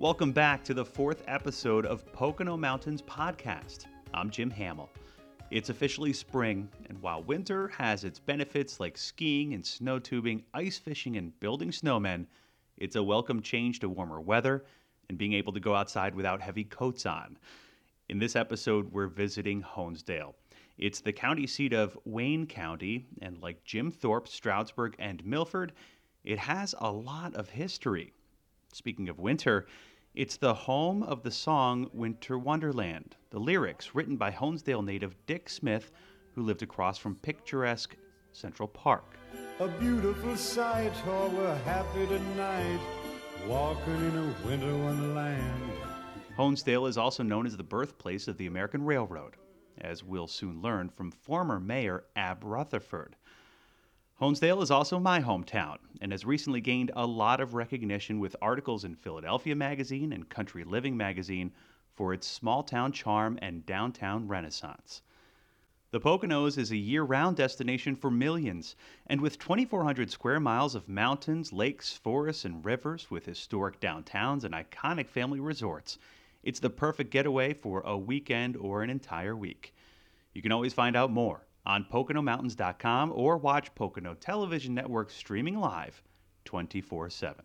Welcome back to the fourth episode of Pocono Mountains Podcast. I'm Jim Hamill. It's officially spring, and while winter has its benefits like skiing and snow tubing, ice fishing, and building snowmen, it's a welcome change to warmer weather and being able to go outside without heavy coats on. In this episode, we're visiting Honesdale. It's the county seat of Wayne County, and like Jim Thorpe, Stroudsburg, and Milford, it has a lot of history. Speaking of winter, it's the home of the song Winter Wonderland, the lyrics written by Honesdale native Dick Smith, who lived across from picturesque Central Park. A beautiful sight, oh, we're happy tonight, walking in a winter wonderland. Honesdale is also known as the birthplace of the American Railroad, as we'll soon learn from former Mayor Ab Rutherford. Honesdale is also my hometown and has recently gained a lot of recognition with articles in Philadelphia Magazine and Country Living Magazine for its small town charm and downtown renaissance. The Poconos is a year round destination for millions, and with 2,400 square miles of mountains, lakes, forests, and rivers with historic downtowns and iconic family resorts, it's the perfect getaway for a weekend or an entire week. You can always find out more on PoconoMountains.com or watch Pocono Television Network streaming live 24 7.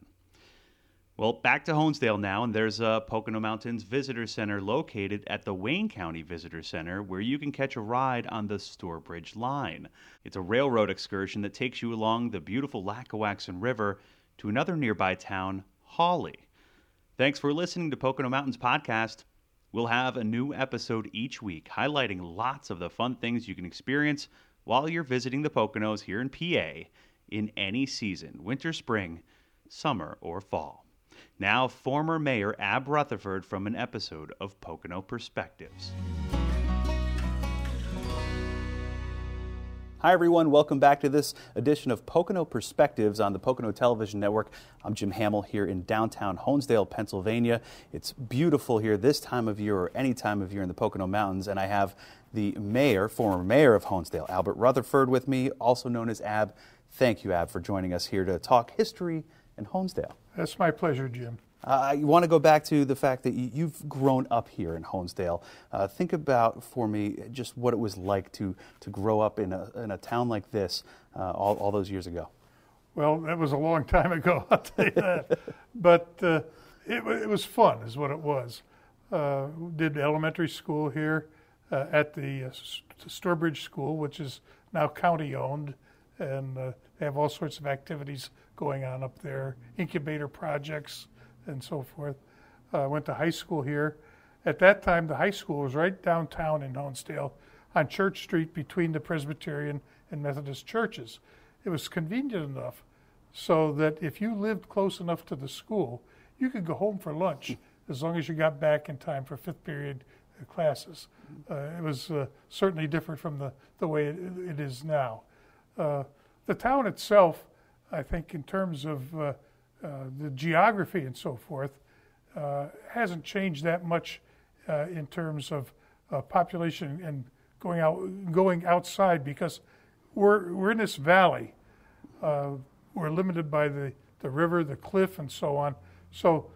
Well, back to Honesdale now, and there's a Pocono Mountains Visitor Center located at the Wayne County Visitor Center where you can catch a ride on the Stourbridge Line. It's a railroad excursion that takes you along the beautiful Lackawaxen River to another nearby town, Hawley. Thanks for listening to Pocono Mountains Podcast. We'll have a new episode each week highlighting lots of the fun things you can experience while you're visiting the Poconos here in PA in any season winter, spring, summer, or fall. Now, former Mayor Ab Rutherford from an episode of Pocono Perspectives. Hi, everyone. Welcome back to this edition of Pocono Perspectives on the Pocono Television Network. I'm Jim Hamill here in downtown Honesdale, Pennsylvania. It's beautiful here this time of year or any time of year in the Pocono Mountains, and I have the mayor, former mayor of Honesdale, Albert Rutherford, with me, also known as Ab. Thank you, Ab, for joining us here to talk history in Honesdale. That's my pleasure, Jim. Uh, I want to go back to the fact that you've grown up here in Honesdale. Uh, think about for me just what it was like to, to grow up in a, in a town like this uh, all, all those years ago. Well, that was a long time ago, I'll tell you that. but uh, it, it, was fun, is what it was. Uh, did elementary school here uh, at the Stourbridge School, which is now county owned, and they have all sorts of activities going on up there, incubator projects and so forth. Uh, went to high school here. At that time, the high school was right downtown in Honesdale on Church Street between the Presbyterian and Methodist churches. It was convenient enough so that if you lived close enough to the school, you could go home for lunch as long as you got back in time for fifth period classes. Uh, it was uh, certainly different from the, the way it, it is now. Uh, the town itself I think in terms of uh, uh, the geography and so forth, uh, hasn't changed that much uh, in terms of uh, population and going out going outside because we're we're in this valley. we're limited by the, the river, the cliff, and so on. So,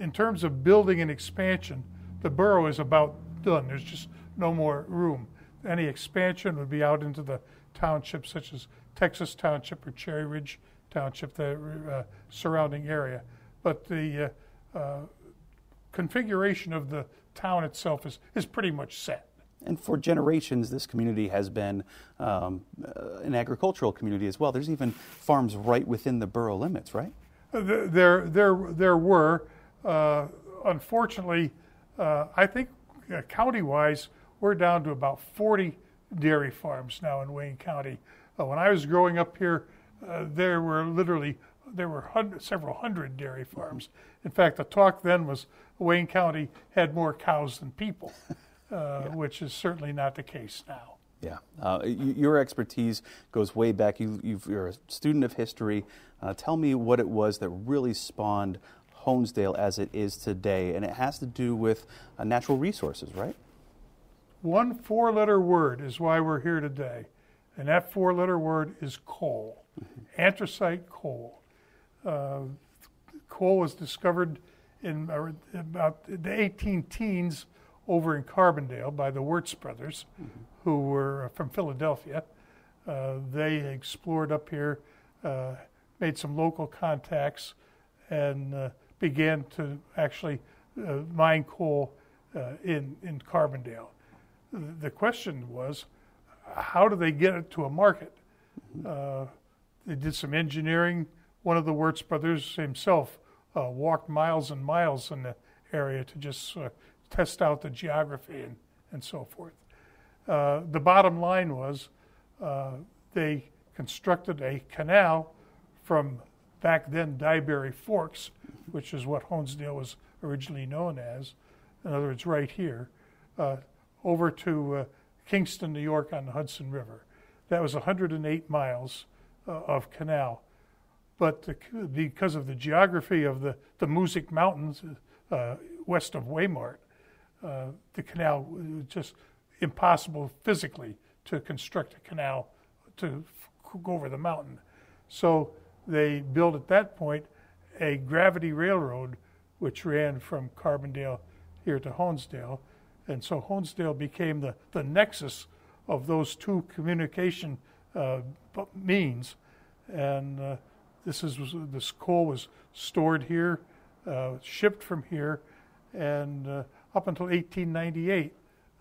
in terms of building and expansion, the borough is about done. There's just no more room. Any expansion would be out into the townships such as Texas Township or Cherry Ridge Township, the uh, surrounding area. But the uh, uh, configuration of the town itself is, is pretty much set. And for generations, this community has been um, uh, an agricultural community as well. There's even farms right within the borough limits, right? Uh, there, there, there were. Uh, unfortunately, I think county-wise, we're down to about 40 dairy farms now in Wayne County. when I was growing up here, uh, there were literally there were hundred, several hundred dairy farms. In fact, the talk then was Wayne County had more cows than people, uh, yeah. which is certainly not the case now. Yeah, uh, your expertise goes way back. You, are a student of history. Uh, tell me what it was that really spawned Honesdale as it is today, and it has to do with uh, natural resources, right? One four-letter word is why we're here today, and that four-letter word is coal anthracite coal. Uh, coal was discovered in uh, about the 18 teens over in Carbondale by the Wurts brothers, who were from Philadelphia. Uh, they explored up here, uh, made some local contacts, and uh, began to actually uh, mine coal uh, in, in Carbondale. The question was, how do they get it to a market? They did some engineering. One of the Wurts brothers himself uh, walked miles and miles in the area to just uh, test out the geography and, and so forth. Uh, the bottom line was uh, they constructed a canal from back then Dyberry Forks, which is what Honesdale was originally known as, in other words, right here, uh, over to uh, Kingston, New York on the Hudson River. That was 108 miles uh, of canal. But the, because of the geography of the, the Moosic Mountains uh, west of Waymart, uh, the canal was just impossible physically to construct a canal to go over the mountain. So they built at that point a gravity railroad which ran from Carbondale here to Honesdale. And so Honesdale became the, the nexus of those two communication uh, means. And uh, this is this coal was stored here, uh, shipped from here, and uh, up until 1898,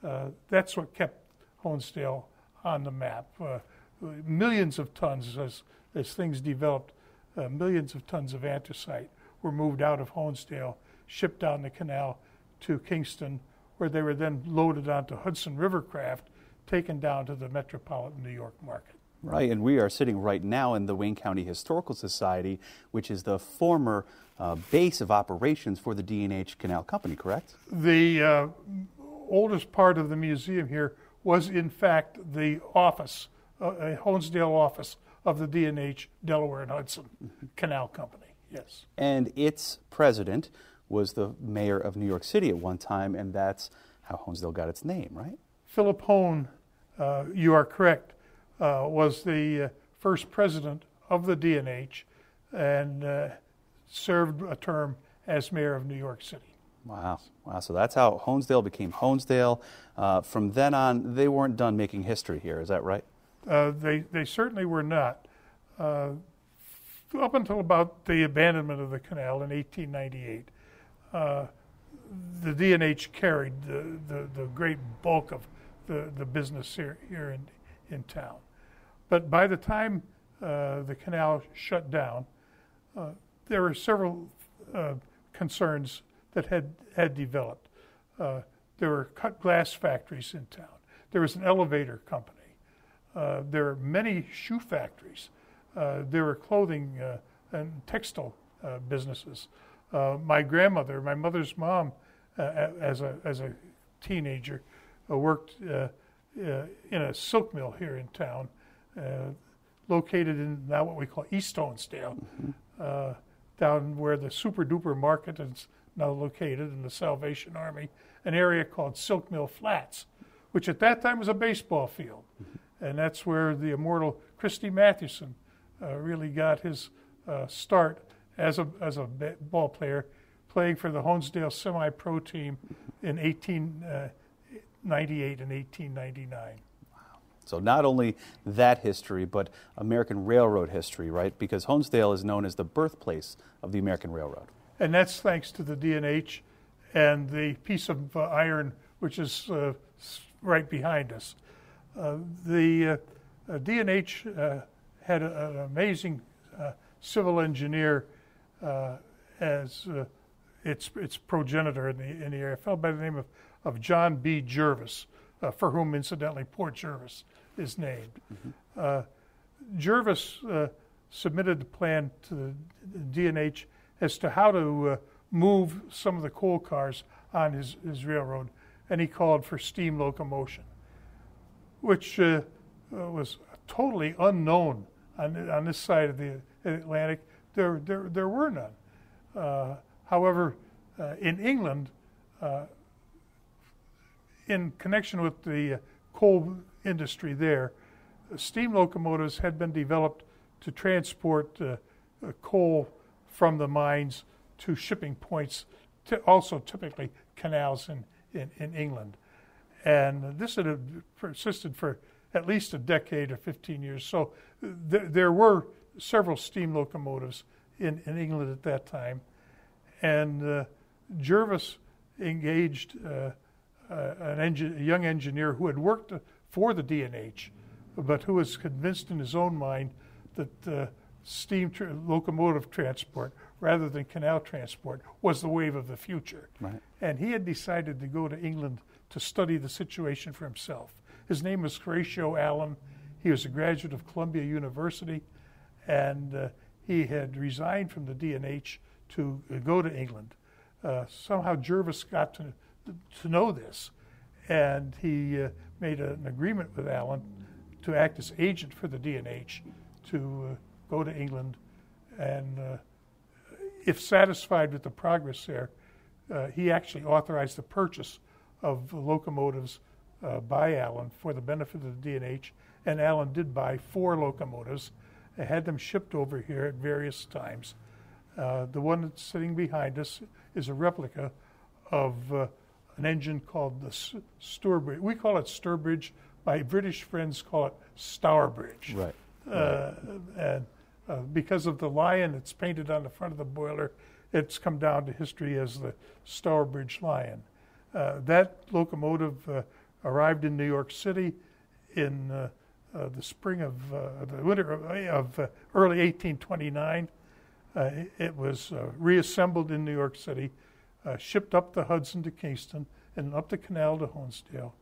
uh, that's what kept Honesdale on the map. Millions of tons as as things developed, millions of tons of anthracite were moved out of Honesdale, shipped down the canal to Kingston, where they were then loaded onto Hudson River craft, taken down to the metropolitan New York market. Right, and we are sitting right now in the Wayne County Historical Society, which is the former uh, base of operations for the D&H Canal Company, correct? The uh, oldest part of the museum here was, in fact, the office, uh, a Honesdale office of the D&H Delaware and Hudson mm-hmm. Canal Company, yes. And its president was the mayor of New York City at one time, and that's how Honesdale got its name, right? Philip Hone, uh, you are correct, uh, was the uh, first president of the D&H and uh, served a term as mayor of New York City. Wow. Wow. So that's how Honesdale became Honesdale. Uh, from then on, they weren't done making history here. Is that right? Uh, they, they certainly were not. up until about the abandonment of the canal in 1898, uh, the D&H carried the, the, the, great bulk of the, the business here, here in, in town. But by the time uh, the canal shut down, uh, there were several uh, concerns that had, had developed. Uh, there were cut glass factories in town. There was an elevator company. there were many shoe factories. there were clothing and textile businesses. Uh, my grandmother, my mother's mom, uh, as a as a teenager, uh, worked uh, in a silk mill here in town, uh, located in now what we call East Honesdale, mm-hmm. uh, down where the Super Duper Market is now located, and the Salvation Army, an area called Silk Mill Flats, which at that time was a baseball field, mm-hmm. and that's where the immortal Christy Mathewson uh, really got his uh, start as a as a ball player, playing for the Honesdale semi-pro team mm-hmm. in 18. Uh, 98 and 1899. So not only that history, but American railroad history, right? Because Honesdale is known as the birthplace of the American railroad. And that's thanks to the D&H and the piece of uh, iron which is uh, right behind us. Uh, the uh, uh, D&H uh, had a, an amazing civil engineer as its its progenitor in the in the area. fell by the name of of John B. Jervis, uh, for whom incidentally Port Jervis is named. Mm-hmm. Jervis submitted the plan to the D&H as to how to move some of the coal cars on his, his railroad, and he called for steam locomotion, which uh, uh, was totally unknown on, on this side of the Atlantic there, there, there were none. Uh, however, uh, in England, uh, in connection with the coal industry there, steam locomotives had been developed to transport uh, coal from the mines to shipping points also typically canals in, in, in England. And this had persisted for at least a decade or 15 years. So th- there were several steam locomotives in, in England at that time. And uh, Jervis engaged uh, uh, an a young engineer who had worked for the D&H, but who was convinced in his own mind that uh, steam tra- locomotive transport rather than canal transport was the wave of the future. Right. And he had decided to go to England to study the situation for himself. His name was Horatio Allen. He was a graduate of Columbia University, and uh, he had resigned from the D&H to uh, go to England. Uh, somehow Jervis got to, to know this, and he uh, made an agreement with Allen to act as agent for the D&H to uh, go to England, and uh, if satisfied with the progress there, uh, he actually authorized the purchase of locomotives uh, by Allen for the benefit of the D&H, and Allen did buy four locomotives. And had them shipped over here at various times. Uh, the one that's sitting behind us is a replica of an engine called the S- Stourbridge. We call it Sturbridge. My British friends call it Stourbridge. Right. Uh, and uh, because of the lion that's painted on the front of the boiler, it's come down to history as the Stourbridge Lion. Uh, that locomotive uh, arrived in New York City in uh, uh, the spring of uh, the winter of, of uh, early 1829. Uh, it, was uh, reassembled in New York City, uh, shipped up the Hudson to Kingston, and up the canal to Honesdale.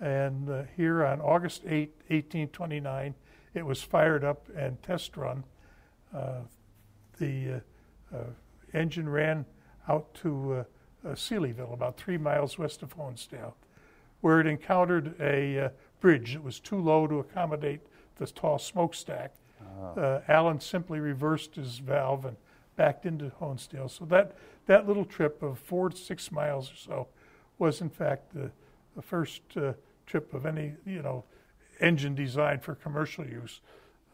And uh, here on August 8, 1829, it was fired up and test run. Uh, the uh, uh, engine ran out to uh, uh, Seelyville, about three miles west of Honesdale, where it encountered a uh, bridge that was too low to accommodate the tall smokestack. Uh, Allen simply reversed his valve and backed into Honesdale. So that, that little trip of four to six miles or so was, in fact, the, the first uh, trip of any, you know, engine designed for commercial use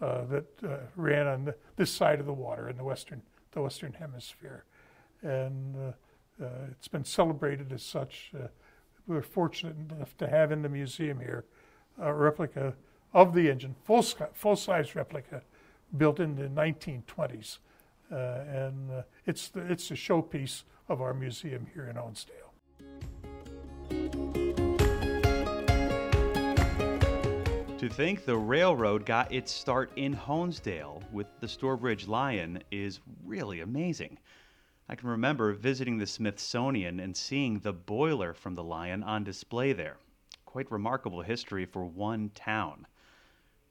uh, that uh, ran on the, this side of the water in the western, the western hemisphere. And uh, uh, it's been celebrated as such. Uh, we're fortunate enough to have in the museum here a replica of the engine, full, full-size replica, built in the 1920s. Uh, and uh, it's, the, it's a showpiece of our museum here in Honesdale. To think the railroad got its start in Honesdale with the Stourbridge Lion is really amazing. I can remember visiting the Smithsonian and seeing the boiler from the Lion on display there. Quite remarkable history for one town.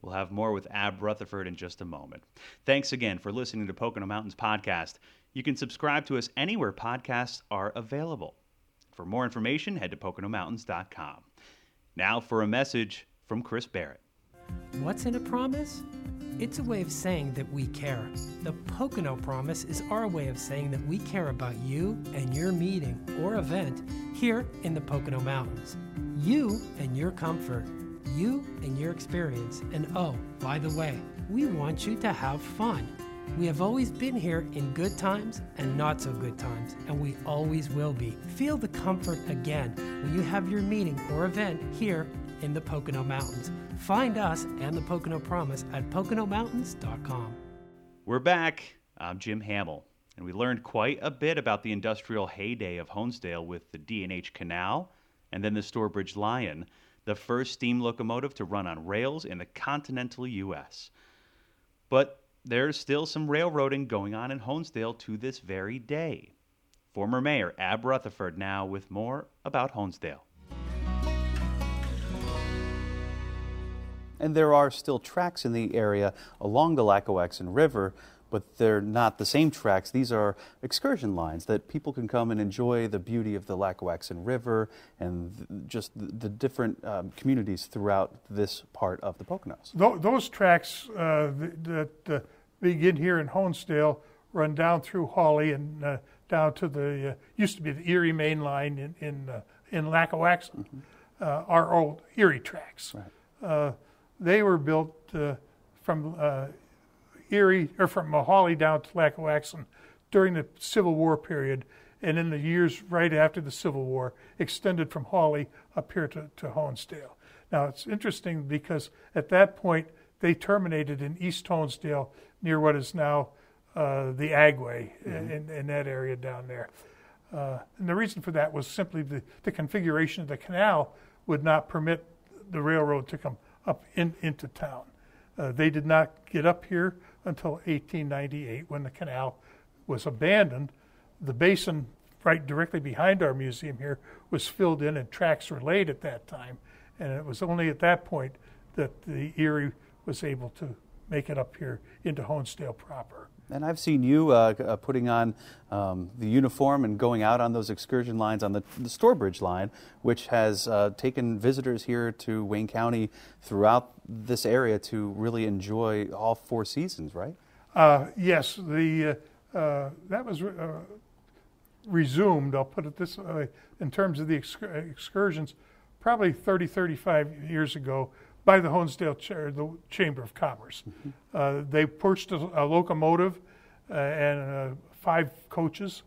We'll have more with Ab Rutherford in just a moment. Thanks again for listening to Pocono Mountains Podcast. You can subscribe to us anywhere podcasts are available. For more information, head to PoconoMountains.com. Now for a message from Chris Barrett. What's in a promise? It's a way of saying that we care. The Pocono Promise is our way of saying that we care about you and your meeting or event here in the Pocono Mountains. You and your comfort. You and your experience. And oh, by the way, we want you to have fun. We have always been here in good times and not so good times, and we always will be. Feel the comfort again when you have your meeting or event here in the Pocono Mountains. Find us and the Pocono Promise at PoconoMountains.com. We're back. I'm Jim Hamill, and we learned quite a bit about the industrial heyday of Honesdale with the D&H Canal and then the Stourbridge Lion, the first steam locomotive to run on rails in the continental U.S. But there's still some railroading going on in Honesdale to this very day. Former Mayor Ab Rutherford now with more about Honesdale. And there are still tracks in the area along the Lackawaxen River, but they're not the same tracks. These are excursion lines that people can come and enjoy the beauty of the Lackawaxen River and th- just the, the different um, communities throughout this part of the Poconos. Tho- those tracks uh, th- that uh, begin here in Honesdale run down through Hawley and uh, down to the uh, used to be the Erie Main Line in in, uh, in Lackawaxen, uh, our old Erie tracks. Uh, they were built uh, from uh, Erie or from Hawley down to Lackawaxen during the Civil War period, and in the years right after the Civil War, extended from Hawley up here to, to Honesdale. Now, it's interesting because at that point, they terminated in East Honesdale near what is now uh, the Agway mm-hmm. in, in, that area down there. Uh, and the reason for that was simply the, the configuration of the canal would not permit the railroad to come up in, into town. Uh, they did not get up here until 1898 when the canal was abandoned. The basin right directly behind our museum here was filled in and tracks were laid at that time. And it was only at that point that the Erie was able to make it up here into Honesdale proper. And I've seen you uh, uh, putting on um, the uniform and going out on those excursion lines on the, the Stourbridge line, which has uh, taken visitors here to Wayne County throughout this area to really enjoy all four seasons, right? Uh, yes, the uh, uh, that was resumed. I'll put it this way: in terms of the excursions, probably 30, 35 years ago by the Honesdale the Chamber of Commerce. Mm-hmm. Uh, they purchased a, a locomotive uh, and uh, five coaches,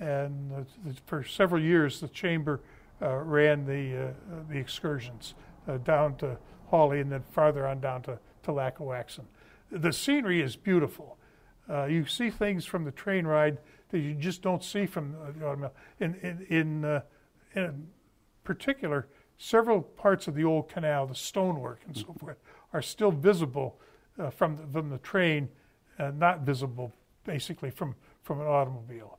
and uh, for several years the chamber uh, ran the the excursions down to Hawley and then farther on down to to Lackawaxen. The scenery is beautiful. you see things from the train ride that you just don't see from the automobile. In in in, in particular, several parts of the old canal, the stonework and so forth, are still visible uh, from, the, from the train, uh, not visible basically from, from an automobile.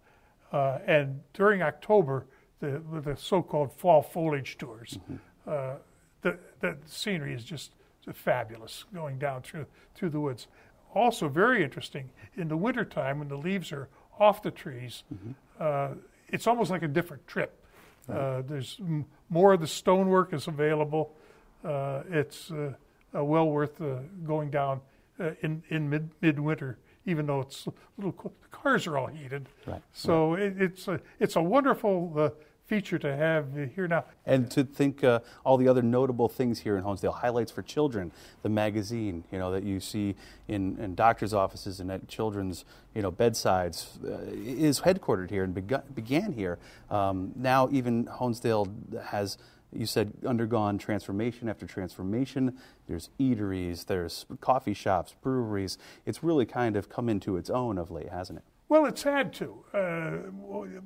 Uh, and during October, the, the so-called fall foliage tours, mm-hmm. Uh, the, the scenery is just fabulous going down through, through the woods. Also very interesting, in the wintertime when the leaves are off the trees, mm-hmm. Uh, it's almost like a different trip uh, there's m- more of the stonework is available. Uh, it's uh, well worth uh, going down uh, in in mid midwinter, even though it's a little the cars are all heated. Right. So right. It, it's a it's a wonderful feature to have here now. And to think uh, all the other notable things here in Honesdale, highlights for children, the magazine, you know, that you see in, in doctors' offices and at children's, you know, bedsides, uh, is headquartered here and begun, began here. Um, now even Honesdale has you said undergone transformation after transformation. There's eateries, there's coffee shops, breweries. It's really kind of come into its own of late, hasn't it? Well, it's had to. Uh,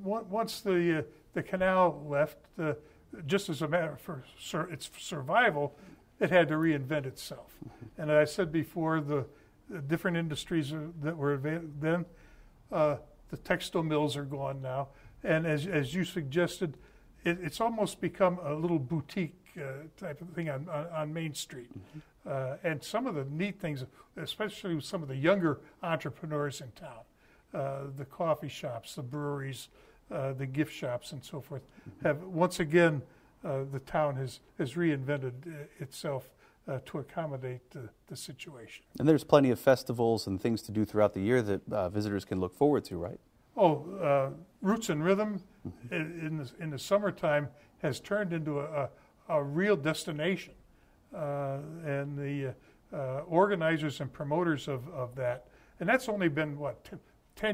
once the uh, the canal left, uh, just as a matter for sur- its survival, it had to reinvent itself. Mm-hmm. And as I said before, the, the different industries that were then, uh, the textile mills are gone now. And as, as you suggested, it, it's almost become a little boutique uh, type of thing on, on, on Main Street. Mm-hmm. Uh, and some of the neat things, especially with some of the younger entrepreneurs in town, uh, the coffee shops, the breweries, uh, the gift shops and so forth, have once again uh, the town has, has reinvented uh, itself uh, to accommodate the, the, situation. And there's plenty of festivals and things to do throughout the year that uh, visitors can look forward to, right? Oh, Roots and Rhythm mm-hmm. in, the, in the summertime has turned into a, a, a real destination. and the organizers and promoters of, of that, and that's only been, what, 10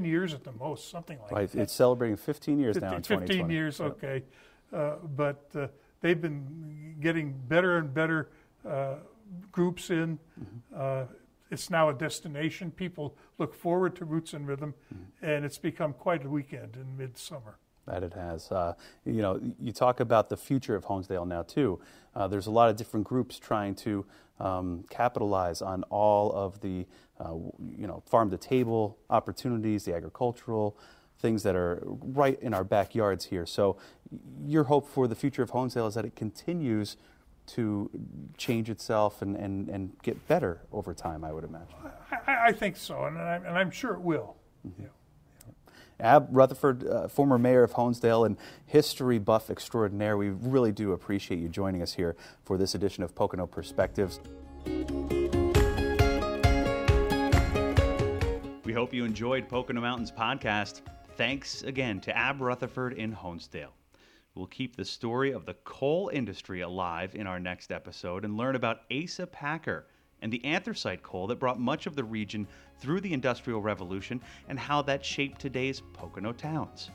years at the most, something like right. that. It's celebrating 15 years 15, now in 15 years, yep. okay. Uh, but uh, they've been getting better and better uh, groups in. Mm-hmm. it's now a destination. People look forward to Roots and Rhythm, mm-hmm. and it's become quite a weekend in midsummer. That it has. Uh, you know, you talk about the future of Honesdale now too. Uh, there's a lot of different groups trying to um, capitalize on all of the uh, you know, farm to table opportunities, the agricultural things that are right in our backyards here. So, your hope for the future of Honesdale is that it continues to change itself and, and, and get better over time, I would imagine. I, I think so, and I'm, and I'm sure it will. Mm-hmm. Yeah. Ab Rutherford, uh, former mayor of Honesdale and history buff extraordinaire, we really do appreciate you joining us here for this edition of Pocono Perspectives. We hope you enjoyed Pocono Mountains podcast. Thanks again to Ab Rutherford in Honesdale. We'll keep the story of the coal industry alive in our next episode and learn about Asa Packer and the anthracite coal that brought much of the region through the Industrial Revolution and how that shaped today's Pocono towns.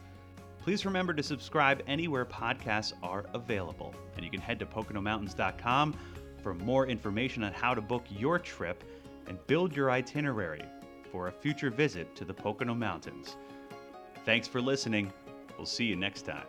Please remember to subscribe anywhere podcasts are available. And you can head to PoconoMountains.com for more information on how to book your trip and build your itinerary for a future visit to the Pocono Mountains. Thanks for listening. We'll see you next time.